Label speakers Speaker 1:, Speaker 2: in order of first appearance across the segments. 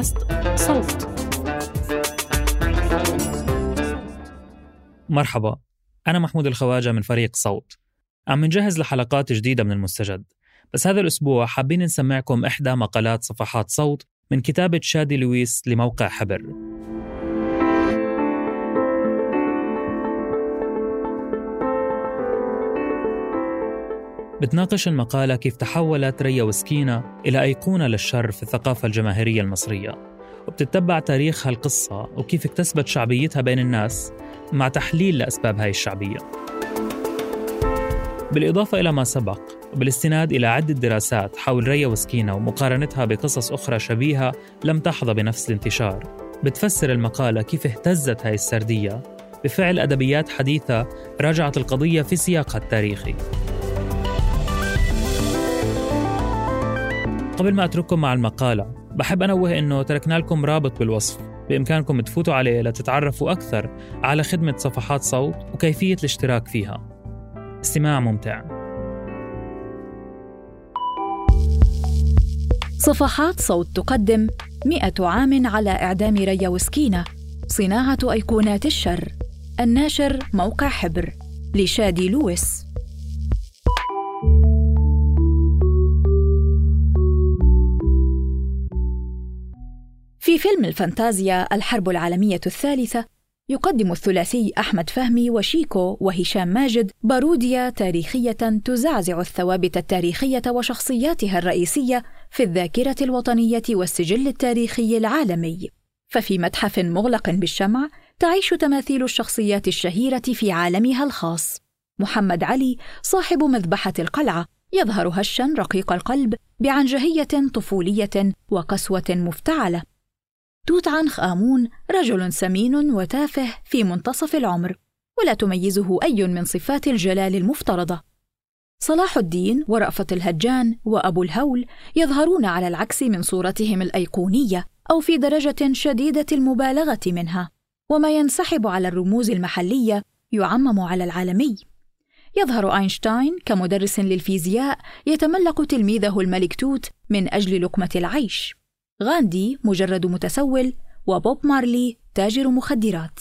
Speaker 1: بودكاست صوت.
Speaker 2: مرحبا أنا محمود الخواجة من فريق صوت. عم نجهز لحلقات جديدة من المستجد. بس هذا الأسبوع حابين نسمعكم إحدى مقالات صفحات صوت من كتابة شادي لويس لموقع حبر. بتناقش المقالة كيف تحولت ريا وسكينة إلى أيقونة للشر في الثقافة الجماهيرية المصرية وبتتبع تاريخ هالقصة وكيف اكتسبت شعبيتها بين الناس مع تحليل لأسباب هاي الشعبية. بالإضافة إلى ما سبق وبالاستناد إلى عدة دراسات حول ريا وسكينة ومقارنتها بقصص أخرى شبيهة لم تحظى بنفس الانتشار بتفسر المقالة كيف اهتزت هاي السردية. بفعل أدبيات حديثة راجعت القضية في سياقها التاريخي. قبل ما أترككم مع المقالة بحب أنوه أنه تركنا لكم رابط بالوصف بإمكانكم تفوتوا عليه لتتعرفوا أكثر على خدمة صفحات صوت وكيفية الاشتراك فيها. استماع ممتع.
Speaker 1: صفحات صوت تقدم مئة عام على إعدام ريا وسكينة صناعة أيقونات الشر الناشر موقع حبر لشادي لويس. في فيلم الفانتازيا الحرب العالمية الثالثة يقدم الثلاثي أحمد فهمي وشيكو وهشام ماجد باروديا تاريخية تزعزع الثوابت التاريخية وشخصياتها الرئيسية في الذاكرة الوطنية والسجل التاريخي العالمي. ففي متحف مغلق بالشمع تعيش تماثيل الشخصيات الشهيرة في عالمها الخاص. محمد علي صاحب مذبحة القلعة يظهر هشا رقيق القلب بعنجهية طفولية وقسوة مفتعلة توت عنخ آمون رجل سمين وتافه في منتصف العمر ولا تميزه أي من صفات الجلال المفترضة. صلاح الدين ورأفة الهجان وأبو الهول يظهرون على العكس من صورتهم الأيقونية أو في درجة شديدة المبالغة منها وما ينسحب على الرموز المحلية يعمم على العالمي. يظهر أينشتاين كمدرس للفيزياء يتملق تلميذه الملك توت من أجل لقمة العيش. غاندي مجرد متسول وبوب مارلي تاجر مخدرات.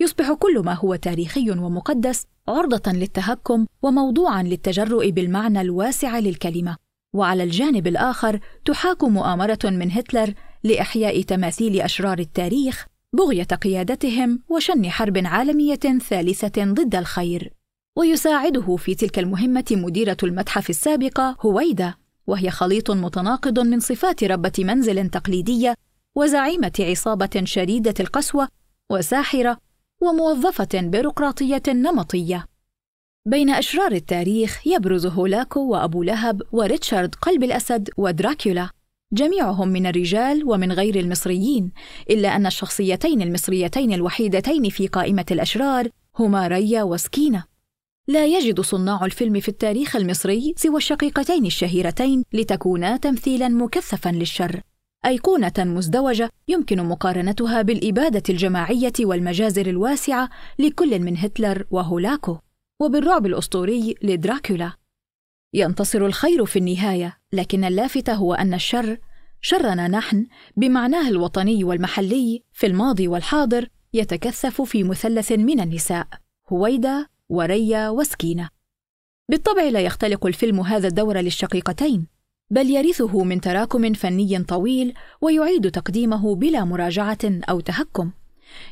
Speaker 1: يصبح كل ما هو تاريخي ومقدس عرضة للتهكم وموضوعا للتجرؤ بالمعنى الواسع للكلمة. وعلى الجانب الآخر تحاك مؤامرة من هتلر لإحياء تماثيل أشرار التاريخ بغية قيادتهم وشن حرب عالمية ثالثة ضد الخير. ويساعده في تلك المهمة مديرة المتحف السابقة هويدا. وهي خليط متناقض من صفات ربة منزل تقليدية وزعيمة عصابة شديدة القسوة وساحرة وموظفة بيروقراطية نمطية. بين أشرار التاريخ يبرز هولاكو وأبو لهب وريتشارد قلب الأسد ودراكولا جميعهم من الرجال ومن غير المصريين إلا أن الشخصيتين المصريتين الوحيدتين في قائمة الأشرار هما ريا وسكينة لا يجد صناع الفيلم في التاريخ المصري سوى الشقيقتين الشهيرتين لتكونا تمثيلا مكثفا للشر. أيقونة مزدوجة يمكن مقارنتها بالإبادة الجماعية والمجازر الواسعة لكل من هتلر وهولاكو وبالرعب الأسطوري لدراكولا. ينتصر الخير في النهاية لكن اللافت هو أن الشر شرنا نحن بمعناه الوطني والمحلي في الماضي والحاضر يتكثف في مثلث من النساء. هويدا وريا وسكينة. بالطبع لا يختلق الفيلم هذا الدور للشقيقتين بل يرثه من تراكم فني طويل ويعيد تقديمه بلا مراجعة أو تهكم.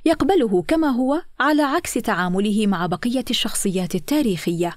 Speaker 1: يقبله كما هو على عكس تعامله مع بقية الشخصيات التاريخية.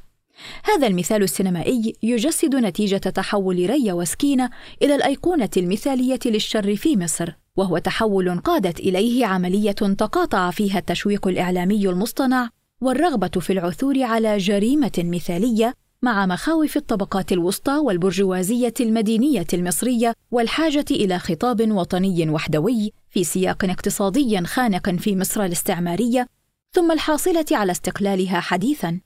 Speaker 1: هذا المثال السينمائي يجسد نتيجة تحول ريا وسكينة إلى الأيقونة المثالية للشر في مصر وهو تحول قادت إليه عملية تقاطع فيها التشويق الإعلامي المصطنع والرغبة في العثور على جريمة مثالية مع مخاوف الطبقات الوسطى والبرجوازية المدينية المصرية والحاجة إلى خطاب وطني وحدوي في سياق اقتصادي خانق في مصر الاستعمارية ثم الحاصلة على استقلالها حديثا.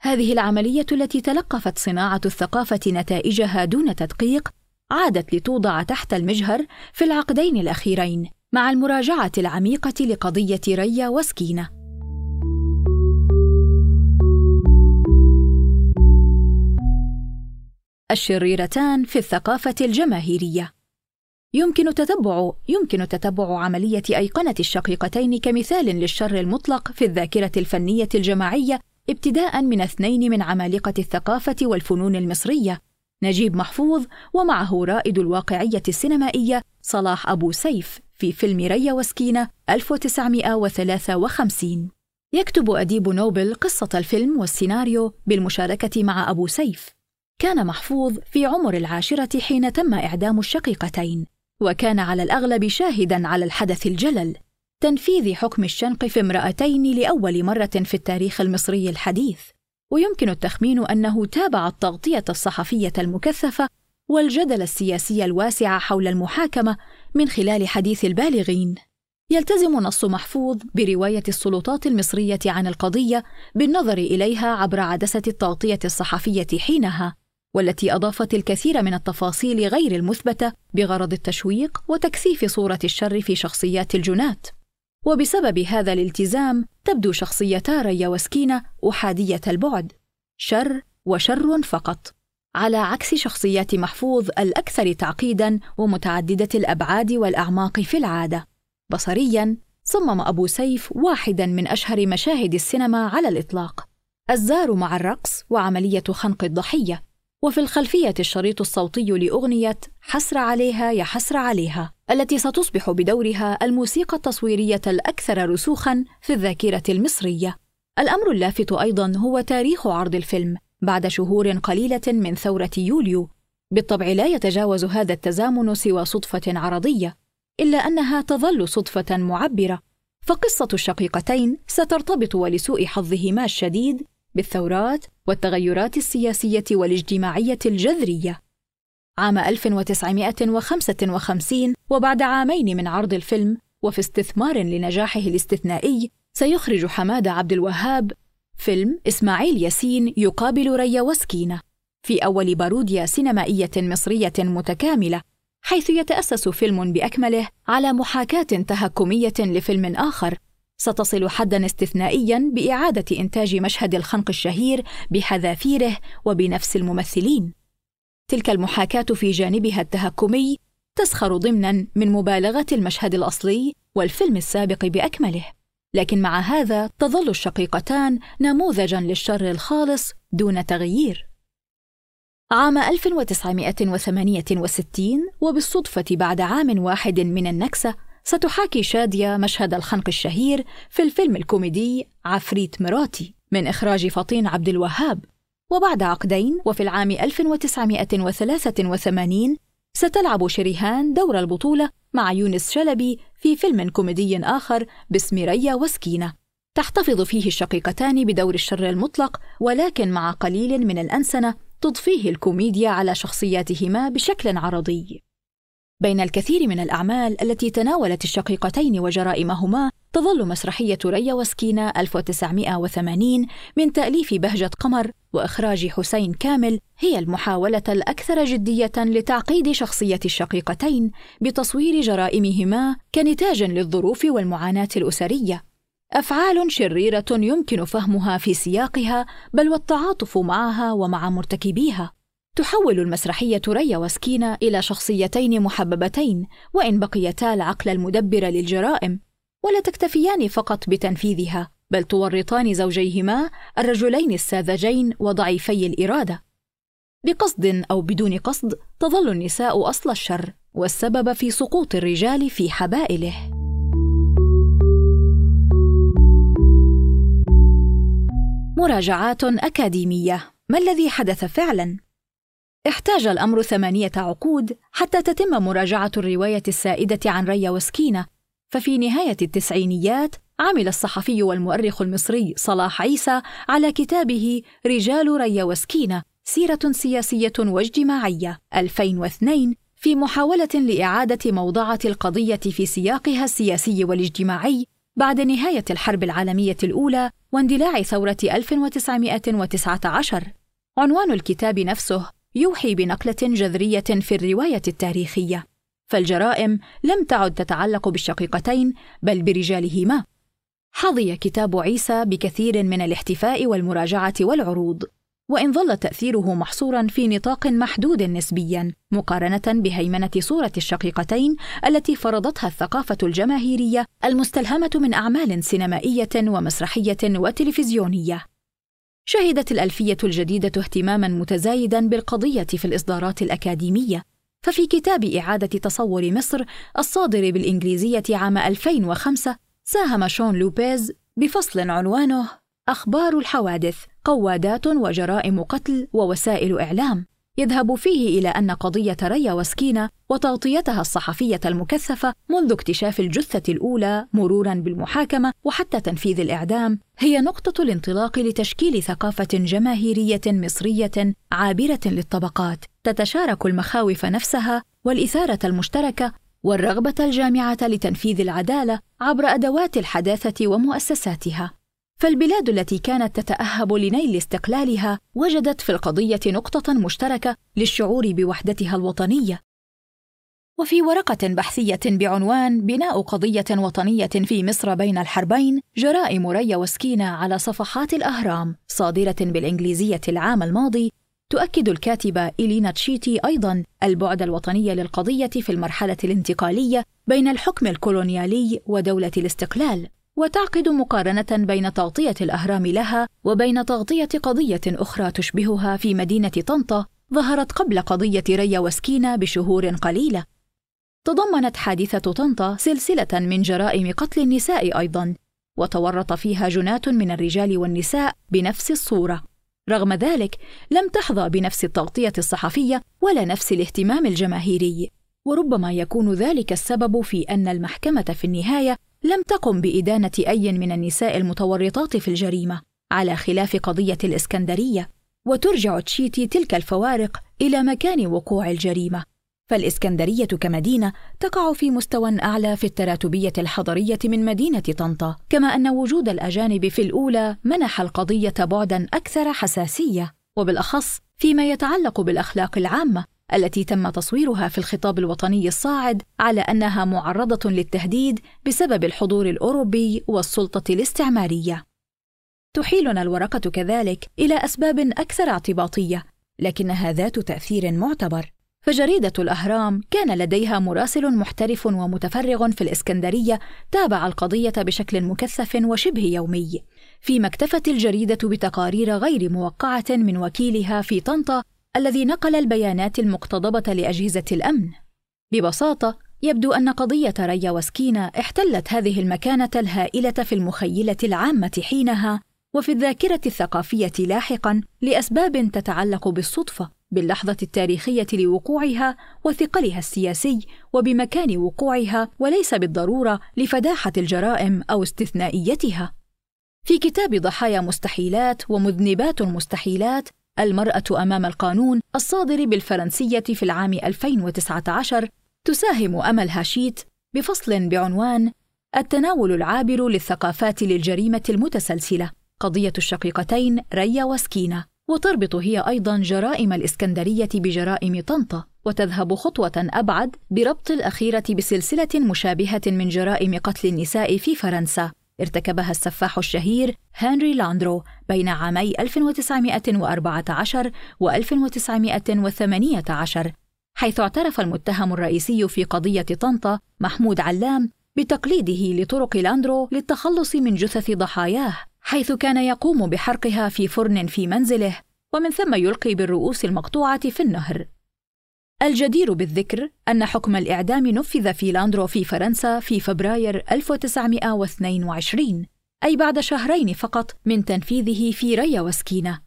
Speaker 1: هذه العملية التي تلقفت صناعة الثقافة نتائجها دون تدقيق عادت لتوضع تحت المجهر في العقدين الأخيرين مع المراجعة العميقة لقضية ريا وسكينة. الشريرتان في الثقافة الجماهيرية. يمكن تتبع يمكن تتبع عملية أيقنة الشقيقتين كمثال للشر المطلق في الذاكرة الفنية الجماعية ابتداء من اثنين من عمالقة الثقافة والفنون المصرية نجيب محفوظ ومعه رائد الواقعية السينمائية صلاح أبو سيف في فيلم ريا وسكينة 1953 يكتب أديب نوبل قصة الفيلم والسيناريو بالمشاركة مع أبو سيف. كان محفوظ في عمر العاشرة حين تم إعدام الشقيقتين وكان على الأغلب شاهدا على الحدث الجلل تنفيذ حكم الشنق في امرأتين لأول مرة في التاريخ المصري الحديث. ويمكن التخمين أنه تابع التغطية الصحفية المكثفة والجدل السياسي الواسع حول المحاكمة من خلال حديث البالغين. يلتزم نص محفوظ برواية السلطات المصرية عن القضية بالنظر إليها عبر عدسة التغطية الصحفية حينها. والتي أضافت الكثير من التفاصيل غير المثبتة بغرض التشويق وتكثيف صورة الشر في شخصيات الجنات. وبسبب هذا الالتزام تبدو شخصيتا ريا وسكينة أحادية البعد. شر وشر فقط. على عكس شخصيات محفوظ الأكثر تعقيدا ومتعددة الأبعاد والأعماق في العادة. بصريا صمم أبو سيف واحدا من أشهر مشاهد السينما على الإطلاق. الزار مع الرقص وعملية خنق الضحية. وفي الخلفية الشريط الصوتي لأغنية حسر عليها يا حسر عليها التي ستصبح بدورها الموسيقى التصويرية الأكثر رسوخا في الذاكرة المصرية. الأمر اللافت أيضا هو تاريخ عرض الفيلم بعد شهور قليلة من ثورة يوليو. بالطبع لا يتجاوز هذا التزامن سوى صدفة عرضية إلا أنها تظل صدفة معبرة. فقصة الشقيقتين سترتبط ولسوء حظهما الشديد بالثورات والتغيرات السياسية والاجتماعية الجذرية. عام 1955 وبعد عامين من عرض الفيلم وفي استثمار لنجاحه الاستثنائي سيخرج حماد عبد الوهاب فيلم إسماعيل ياسين يقابل ريا وسكينة في أول باروديا سينمائية مصرية متكاملة حيث يتأسس فيلم بأكمله على محاكاة تهكمية لفيلم آخر ستصل حدا استثنائيا بإعادة إنتاج مشهد الخنق الشهير بحذافيره وبنفس الممثلين. تلك المحاكاة في جانبها التهكمي تسخر ضمنا من مبالغة المشهد الأصلي والفيلم السابق بأكمله. لكن مع هذا تظل الشقيقتان نموذجا للشر الخالص دون تغيير. عام 1968 وبالصدفة بعد عام واحد من النكسة ستحاكي شادية مشهد الخنق الشهير في الفيلم الكوميدي عفريت مراتي من إخراج فطين عبد الوهاب. وبعد عقدين وفي العام 1983 ستلعب شريهان دور البطولة مع يونس شلبي في فيلم كوميدي آخر باسم ريا وسكينة. تحتفظ فيه الشقيقتان بدور الشر المطلق ولكن مع قليل من الأنسنة تضفيه الكوميديا على شخصياتهما بشكل عرضي. بين الكثير من الأعمال التي تناولت الشقيقتين وجرائمهما تظل مسرحية ريا وسكينة 1980 من تأليف بهجة قمر وإخراج حسين كامل هي المحاولة الأكثر جدية لتعقيد شخصية الشقيقتين بتصوير جرائمهما كنتاج للظروف والمعاناة الأسرية. أفعال شريرة يمكن فهمها في سياقها بل والتعاطف معها ومع مرتكبيها. تحول المسرحية ريا وسكينة إلى شخصيتين محببتين وإن بقيتا العقل المدبر للجرائم ولا تكتفيان فقط بتنفيذها بل تورطان زوجيهما الرجلين الساذجين وضعيفي الإرادة. بقصد أو بدون قصد تظل النساء أصل الشر والسبب في سقوط الرجال في حبائله. مراجعات أكاديمية. ما الذي حدث فعلاً؟ احتاج الأمر ثمانية عقود حتى تتم مراجعة الرواية السائدة عن ريا وسكينة، ففي نهاية التسعينيات عمل الصحفي والمؤرخ المصري صلاح عيسى على كتابه رجال ريا وسكينة سيرة سياسية واجتماعية 2002 في محاولة لإعادة موضعة القضية في سياقها السياسي والاجتماعي بعد نهاية الحرب العالمية الأولى واندلاع ثورة 1919 عنوان الكتاب نفسه يوحي بنقلة جذرية في الرواية التاريخية. فالجرائم لم تعد تتعلق بالشقيقتين بل برجالهما. حظي كتاب عيسى بكثير من الاحتفاء والمراجعة والعروض. وإن ظل تأثيره محصورا في نطاق محدود نسبيا مقارنة بهيمنة صورة الشقيقتين التي فرضتها الثقافة الجماهيرية المستلهمة من أعمال سينمائية ومسرحية وتلفزيونية. شهدت الألفية الجديدة اهتماما متزايدا بالقضية في الإصدارات الأكاديمية. ففي كتاب إعادة تصور مصر الصادر بالإنجليزية عام 2005 ساهم شون لوبيز بفصل عنوانه أخبار الحوادث قوادات وجرائم قتل ووسائل إعلام. يذهب فيه إلى أن قضية ريا وسكينة وتغطيتها الصحفية المكثفة منذ اكتشاف الجثة الأولى مرورا بالمحاكمة وحتى تنفيذ الإعدام هي نقطة الانطلاق لتشكيل ثقافة جماهيرية مصرية عابرة للطبقات. تتشارك المخاوف نفسها والإثارة المشتركة والرغبة الجامعة لتنفيذ العدالة عبر أدوات الحداثة ومؤسساتها. فالبلاد التي كانت تتأهب لنيل استقلالها وجدت في القضية نقطة مشتركة للشعور بوحدتها الوطنية. وفي ورقة بحثية بعنوان بناء قضية وطنية في مصر بين الحربين جرائم ريا وسكينة على صفحات الأهرام صادرة بالإنجليزية العام الماضي تؤكد الكاتبة إلينا تشيتي أيضا البعد الوطني للقضية في المرحلة الانتقالية بين الحكم الكولونيالي ودولة الاستقلال. وتعقد مقارنة بين تغطية الأهرام لها وبين تغطية قضية أخرى تشبهها في مدينة طنطا ظهرت قبل قضية ريا وسكينة بشهور قليلة. تضمنت حادثة طنطا سلسلة من جرائم قتل النساء أيضا، وتورط فيها جنات من الرجال والنساء بنفس الصورة. رغم ذلك لم تحظى بنفس التغطية الصحفية ولا نفس الاهتمام الجماهيري، وربما يكون ذلك السبب في أن المحكمة في النهاية لم تقم بإدانة أي من النساء المتورطات في الجريمة على خلاف قضية الإسكندرية وترجع تشيتي تلك الفوارق إلى مكان وقوع الجريمة. فالإسكندرية كمدينة تقع في مستوى أعلى في التراتبية الحضرية من مدينة طنطا كما أن وجود الأجانب في الأولى منح القضية بعدا أكثر حساسية وبالأخص فيما يتعلق بالأخلاق العامة. التي تم تصويرها في الخطاب الوطني الصاعد على أنها معرضة للتهديد بسبب الحضور الأوروبي والسلطة الاستعمارية. تحيلنا الورقة كذلك إلى أسباب أكثر اعتباطية لكنها ذات تأثير معتبر. فجريدة الأهرام كان لديها مراسل محترف ومتفرغ في الإسكندرية تابع القضية بشكل مكثف وشبه يومي. فيما اكتفت الجريدة بتقارير غير موقعة من وكيلها في طنطا الذي نقل البيانات المقتضبة لأجهزة الأمن. ببساطة، يبدو أن قضية ريا وسكينة احتلت هذه المكانة الهائلة في المخيلة العامة حينها وفي الذاكرة الثقافية لاحقا لأسباب تتعلق بالصدفة باللحظة التاريخية لوقوعها وثقلها السياسي وبمكان وقوعها وليس بالضرورة لفداحة الجرائم أو استثنائيتها. في كتاب ضحايا مستحيلات ومذنبات المستحيلات المرأة أمام القانون الصادر بالفرنسية في العام 2019 تساهم أمل هاشيت بفصل بعنوان التناول العابر للثقافات للجريمة المتسلسلة. قضية الشقيقتين ريا وسكينة. وتربط هي أيضا جرائم الإسكندرية بجرائم طنطا وتذهب خطوة أبعد بربط الأخيرة بسلسلة مشابهة من جرائم قتل النساء في فرنسا. ارتكبها السفاح الشهير هنري لاندرو بين عامي 1914 و 1918 حيث اعترف المتهم الرئيسي في قضية طنطا محمود علام بتقليده لطرق لاندرو للتخلص من جثث ضحاياه حيث كان يقوم بحرقها في فرن في منزله ومن ثم يلقي بالرؤوس المقطوعة في النهر. الجدير بالذكر أن حكم الإعدام نفذ في لاندرو في فرنسا في فبراير 1922 أي بعد شهرين فقط من تنفيذه في ريا وسكينة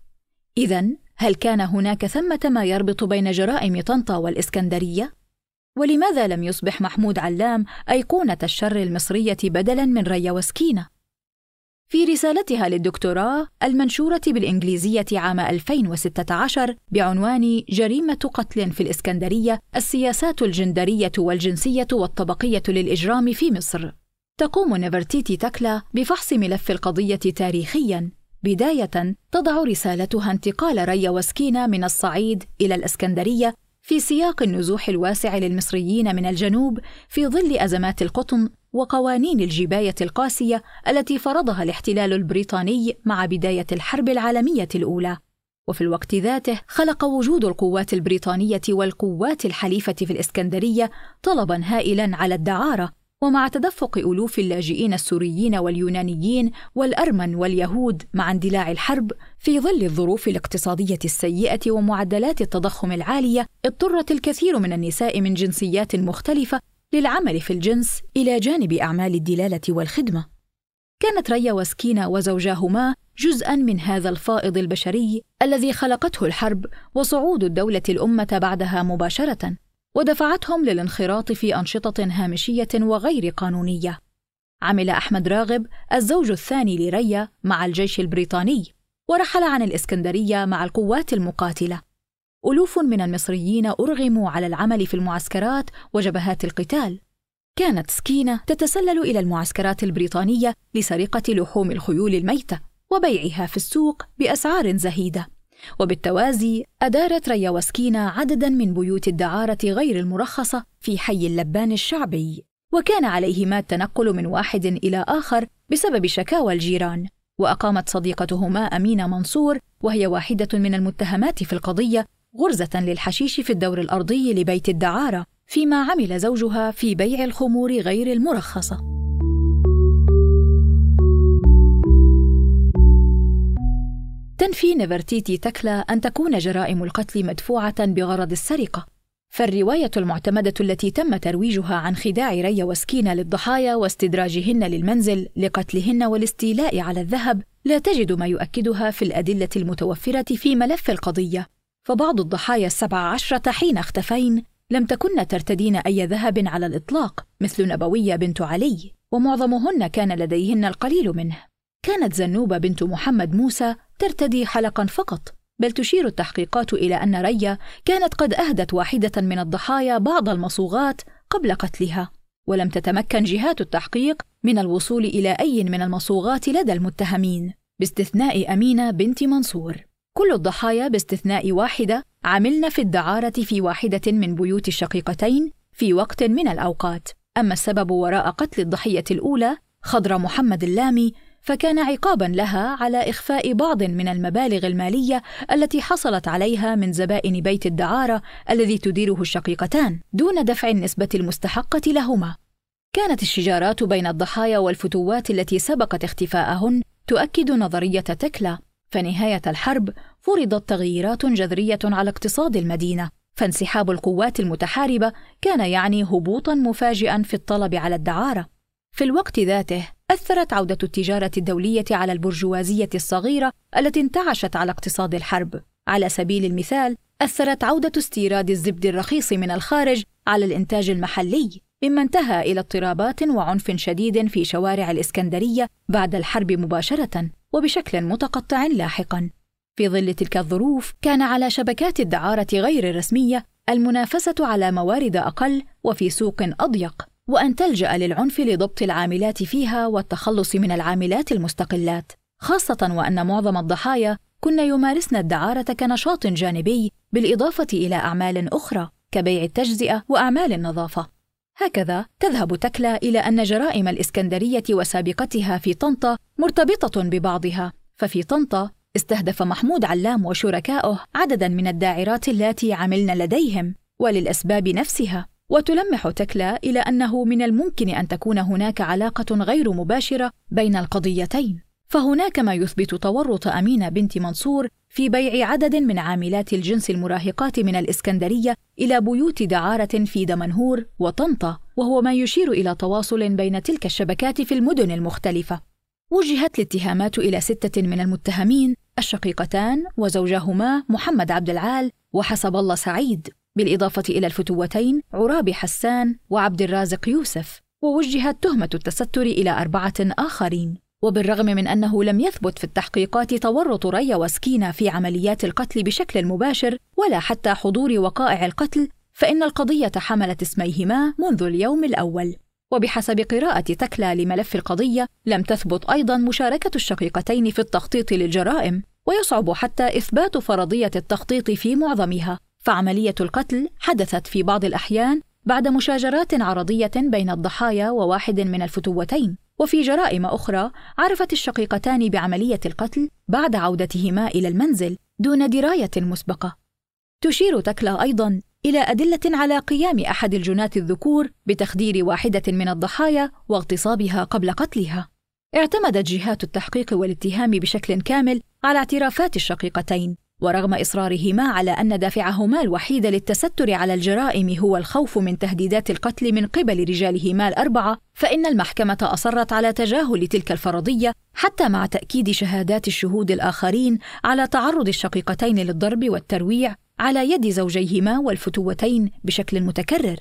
Speaker 1: إذا هل كان هناك ثمة ما يربط بين جرائم طنطا والإسكندرية؟ ولماذا لم يصبح محمود علام أيقونة الشر المصرية بدلاً من ريا وسكينة؟ في رسالتها للدكتوراه المنشورة بالإنجليزية عام 2016 بعنوان جريمة قتل في الإسكندرية السياسات الجندرية والجنسية والطبقية للإجرام في مصر. تقوم نيفرتيتي تكلا بفحص ملف القضية تاريخياً. بداية تضع رسالتها انتقال ريا وسكينة من الصعيد إلى الإسكندرية في سياق النزوح الواسع للمصريين من الجنوب في ظل أزمات القطن وقوانين الجباية القاسية التي فرضها الاحتلال البريطاني مع بداية الحرب العالمية الأولى. وفي الوقت ذاته خلق وجود القوات البريطانية والقوات الحليفة في الإسكندرية طلبا هائلا على الدعارة ومع تدفق ألوف اللاجئين السوريين واليونانيين والأرمن واليهود مع اندلاع الحرب في ظل الظروف الاقتصادية السيئة ومعدلات التضخم العالية اضطرت الكثير من النساء من جنسيات مختلفة للعمل في الجنس إلى جانب أعمال الدلالة والخدمة كانت ريا وسكينة وزوجاهما جزءا من هذا الفائض البشري الذي خلقته الحرب وصعود الدولة الأمة بعدها مباشرة ودفعتهم للانخراط في أنشطة هامشية وغير قانونية. عمل أحمد راغب الزوج الثاني لريا مع الجيش البريطاني، ورحل عن الإسكندرية مع القوات المقاتلة. ألوف من المصريين أرغموا على العمل في المعسكرات وجبهات القتال. كانت سكينة تتسلل إلى المعسكرات البريطانية لسرقة لحوم الخيول الميتة وبيعها في السوق بأسعار زهيدة. وبالتوازي أدارت ريا وسكينة عددا من بيوت الدعارة غير المرخصة في حي اللبان الشعبي وكان عليهما التنقل من واحد إلى آخر بسبب شكاوى الجيران وأقامت صديقتهما أمينة منصور وهي واحدة من المتهمات في القضية غرزة للحشيش في الدور الأرضي لبيت الدعارة فيما عمل زوجها في بيع الخمور غير المرخصة. تنفي نفرتيتي تكلا أن تكون جرائم القتل مدفوعة بغرض السرقة. فالرواية المعتمدة التي تم ترويجها عن خداع ريا وسكينة للضحايا واستدراجهن للمنزل لقتلهن والاستيلاء على الذهب لا تجد ما يؤكدها في الأدلة المتوفرة في ملف القضية. فبعض الضحايا السبع عشرة حين اختفين لم تكن ترتدين أي ذهب على الإطلاق مثل نبوية بنت علي ومعظمهن كان لديهن القليل منه. كانت زنوبة بنت محمد موسى ترتدي حلقا فقط بل تشير التحقيقات إلى أن ريا كانت قد أهدت واحدة من الضحايا بعض المصوغات قبل قتلها ولم تتمكن جهات التحقيق من الوصول إلى أي من المصوغات لدى المتهمين باستثناء أمينة بنت منصور. كل الضحايا باستثناء واحدة عملن في الدعارة في واحدة من بيوت الشقيقتين في وقت من الأوقات. أما السبب وراء قتل الضحية الأولى خضر محمد اللامي فكان عقابا لها على إخفاء بعض من المبالغ المالية التي حصلت عليها من زبائن بيت الدعارة الذي تديره الشقيقتان دون دفع النسبة المستحقة لهما. كانت الشجارات بين الضحايا والفتوات التي سبقت اختفاءهن تؤكد نظرية تكلا فنهاية الحرب فرضت تغييرات جذرية على اقتصاد المدينة فانسحاب القوات المتحاربة كان يعني هبوطا مفاجئا في الطلب على الدعارة في الوقت ذاته أثرت عودة التجارة الدولية على البرجوازية الصغيرة التي انتعشت على اقتصاد الحرب. على سبيل المثال، أثرت عودة استيراد الزبد الرخيص من الخارج على الإنتاج المحلي، مما انتهى إلى اضطرابات وعنف شديد في شوارع الإسكندرية بعد الحرب مباشرة، وبشكل متقطع لاحقا. في ظل تلك الظروف، كان على شبكات الدعارة غير الرسمية المنافسة على موارد أقل وفي سوق أضيق، وأن تلجأ للعنف لضبط العاملات فيها والتخلص من العاملات المستقلات، خاصة وأن معظم الضحايا كن يمارسن الدعارة كنشاط جانبي بالإضافة إلى أعمال أخرى كبيع التجزئة وأعمال النظافة. هكذا تذهب تكلا إلى أن جرائم الإسكندرية وسابقتها في طنطا مرتبطة ببعضها، ففي طنطا استهدف محمود علام وشركائه عددا من الداعرات اللاتي عملن لديهم وللأسباب نفسها. وتلمح تكلا إلى أنه من الممكن أن تكون هناك علاقة غير مباشرة بين القضيتين. فهناك ما يثبت تورط أمينة بنت منصور في بيع عدد من عاملات الجنس المراهقات من الإسكندرية إلى بيوت دعارة في دمنهور وطنطا وهو ما يشير إلى تواصل بين تلك الشبكات في المدن المختلفة. وجهت الاتهامات إلى ستة من المتهمين الشقيقتان وزوجهما محمد عبد العال وحسب الله سعيد بالإضافة إلى الفتوتين عرابي حسان وعبد الرازق يوسف. ووجهت تهمة التستر إلى أربعة آخرين. وبالرغم من أنه لم يثبت في التحقيقات تورط ريا وسكينة في عمليات القتل بشكل مباشر ولا حتى حضور وقائع القتل فإن القضية حملت اسميهما منذ اليوم الأول. وبحسب قراءة تكلا لملف القضية لم تثبت أيضا مشاركة الشقيقتين في التخطيط للجرائم ويصعب حتى إثبات فرضية التخطيط في معظمها. فعملية القتل حدثت في بعض الأحيان بعد مشاجرات عرضية بين الضحايا وواحد من الفتوتين. وفي جرائم أخرى عرفت الشقيقتان بعملية القتل بعد عودتهما إلى المنزل دون دراية مسبقة تشير تكلا أيضا إلى أدلة على قيام أحد الجناة الذكور بتخدير واحدة من الضحايا واغتصابها قبل قتلها. اعتمدت جهات التحقيق والاتهام بشكل كامل على اعترافات الشقيقتين، ورغم إصرارهما على أن دافعهما الوحيد للتستر على الجرائم هو الخوف من تهديدات القتل من قبل رجالهما الأربعة، فإن المحكمة أصرت على تجاهل تلك الفرضية حتى مع تأكيد شهادات الشهود الآخرين على تعرض الشقيقتين للضرب والترويع على يد زوجيهما والفتوتين بشكل متكرر.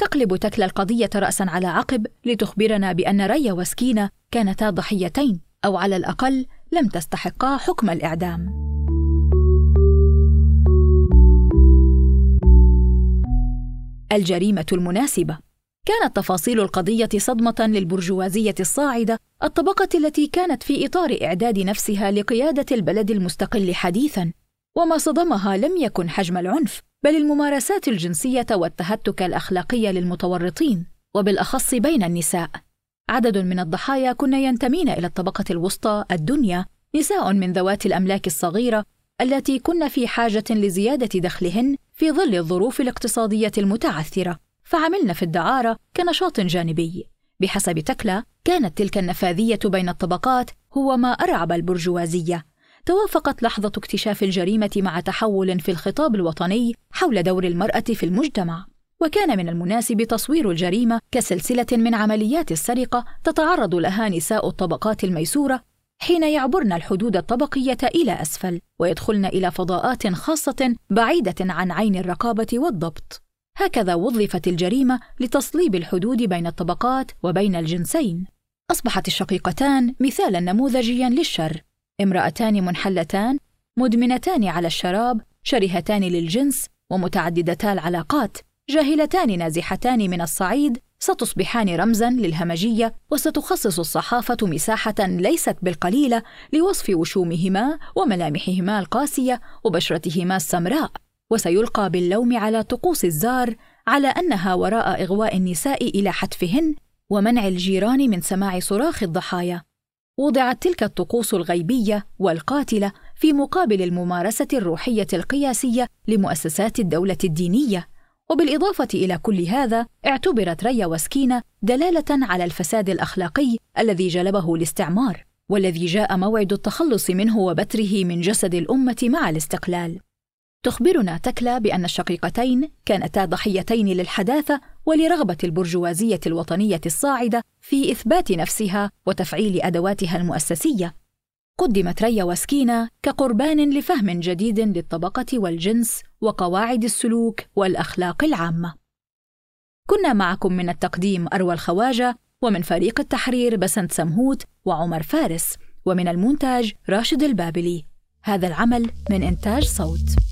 Speaker 1: تقلب تكلا القضية رأسا على عقب لتخبرنا بأن ريا وسكينة كانتا ضحيتين أو على الأقل لم تستحقا حكم الإعدام. الجريمة المناسبة. كانت تفاصيل القضية صدمة للبرجوازية الصاعدة الطبقة التي كانت في إطار إعداد نفسها لقيادة البلد المستقل حديثاً. وما صدمها لم يكن حجم العنف بل الممارسات الجنسية والتهتك الأخلاقي للمتورطين وبالأخص بين النساء. عدد من الضحايا كن ينتمين إلى الطبقة الوسطى الدنيا نساء من ذوات الأملاك الصغيرة التي كن في حاجة لزيادة دخلهن في ظل الظروف الاقتصادية المتعثرة فعملن في الدعارة كنشاط جانبي. بحسب تكلا كانت تلك النفاذية بين الطبقات هو ما أرعب البرجوازية. توافقت لحظة اكتشاف الجريمة مع تحول في الخطاب الوطني حول دور المرأة في المجتمع. وكان من المناسب تصوير الجريمة كسلسلة من عمليات السرقة تتعرض لها نساء الطبقات الميسورة حين يعبرن الحدود الطبقية إلى أسفل ويدخلن إلى فضاءات خاصة بعيدة عن عين الرقابة والضبط. هكذا وظفت الجريمة لتصليب الحدود بين الطبقات وبين الجنسين. أصبحت الشقيقتان مثالا نموذجيا للشر امرأتان منحلتان مدمنتان على الشراب شرهتان للجنس ومتعددتا العلاقات جاهلتان نازحتان من الصعيد ستصبحان رمزا للهمجية وستخصص الصحافة مساحة ليست بالقليلة لوصف وشومهما وملامحهما القاسية وبشرتهما السمراء. وسيلقى باللوم على طقوس الزار على أنها وراء إغواء النساء إلى حتفهن ومنع الجيران من سماع صراخ الضحايا. وضعت تلك الطقوس الغيبية والقاتلة في مقابل الممارسة الروحية القياسية لمؤسسات الدولة الدينية. وبالإضافة إلى كل هذا اعتبرت ريا وسكينة دلالة على الفساد الأخلاقي الذي جلبه الاستعمار والذي جاء موعد التخلص منه وبتره من جسد الأمة مع الاستقلال تخبرنا تكلا بأن الشقيقتين كانتا ضحيتين للحداثة ولرغبة البرجوازية الوطنية الصاعدة في إثبات نفسها وتفعيل أدواتها المؤسسية. قدمت ريا وسكينة كقربان لفهم جديد للطبقة والجنس وقواعد السلوك والأخلاق العامة. كنا معكم من التقديم أروى الخواجة ومن فريق التحرير بسنت سمهوت وعمر فارس ومن المونتاج راشد البابلي. هذا العمل من إنتاج صوت.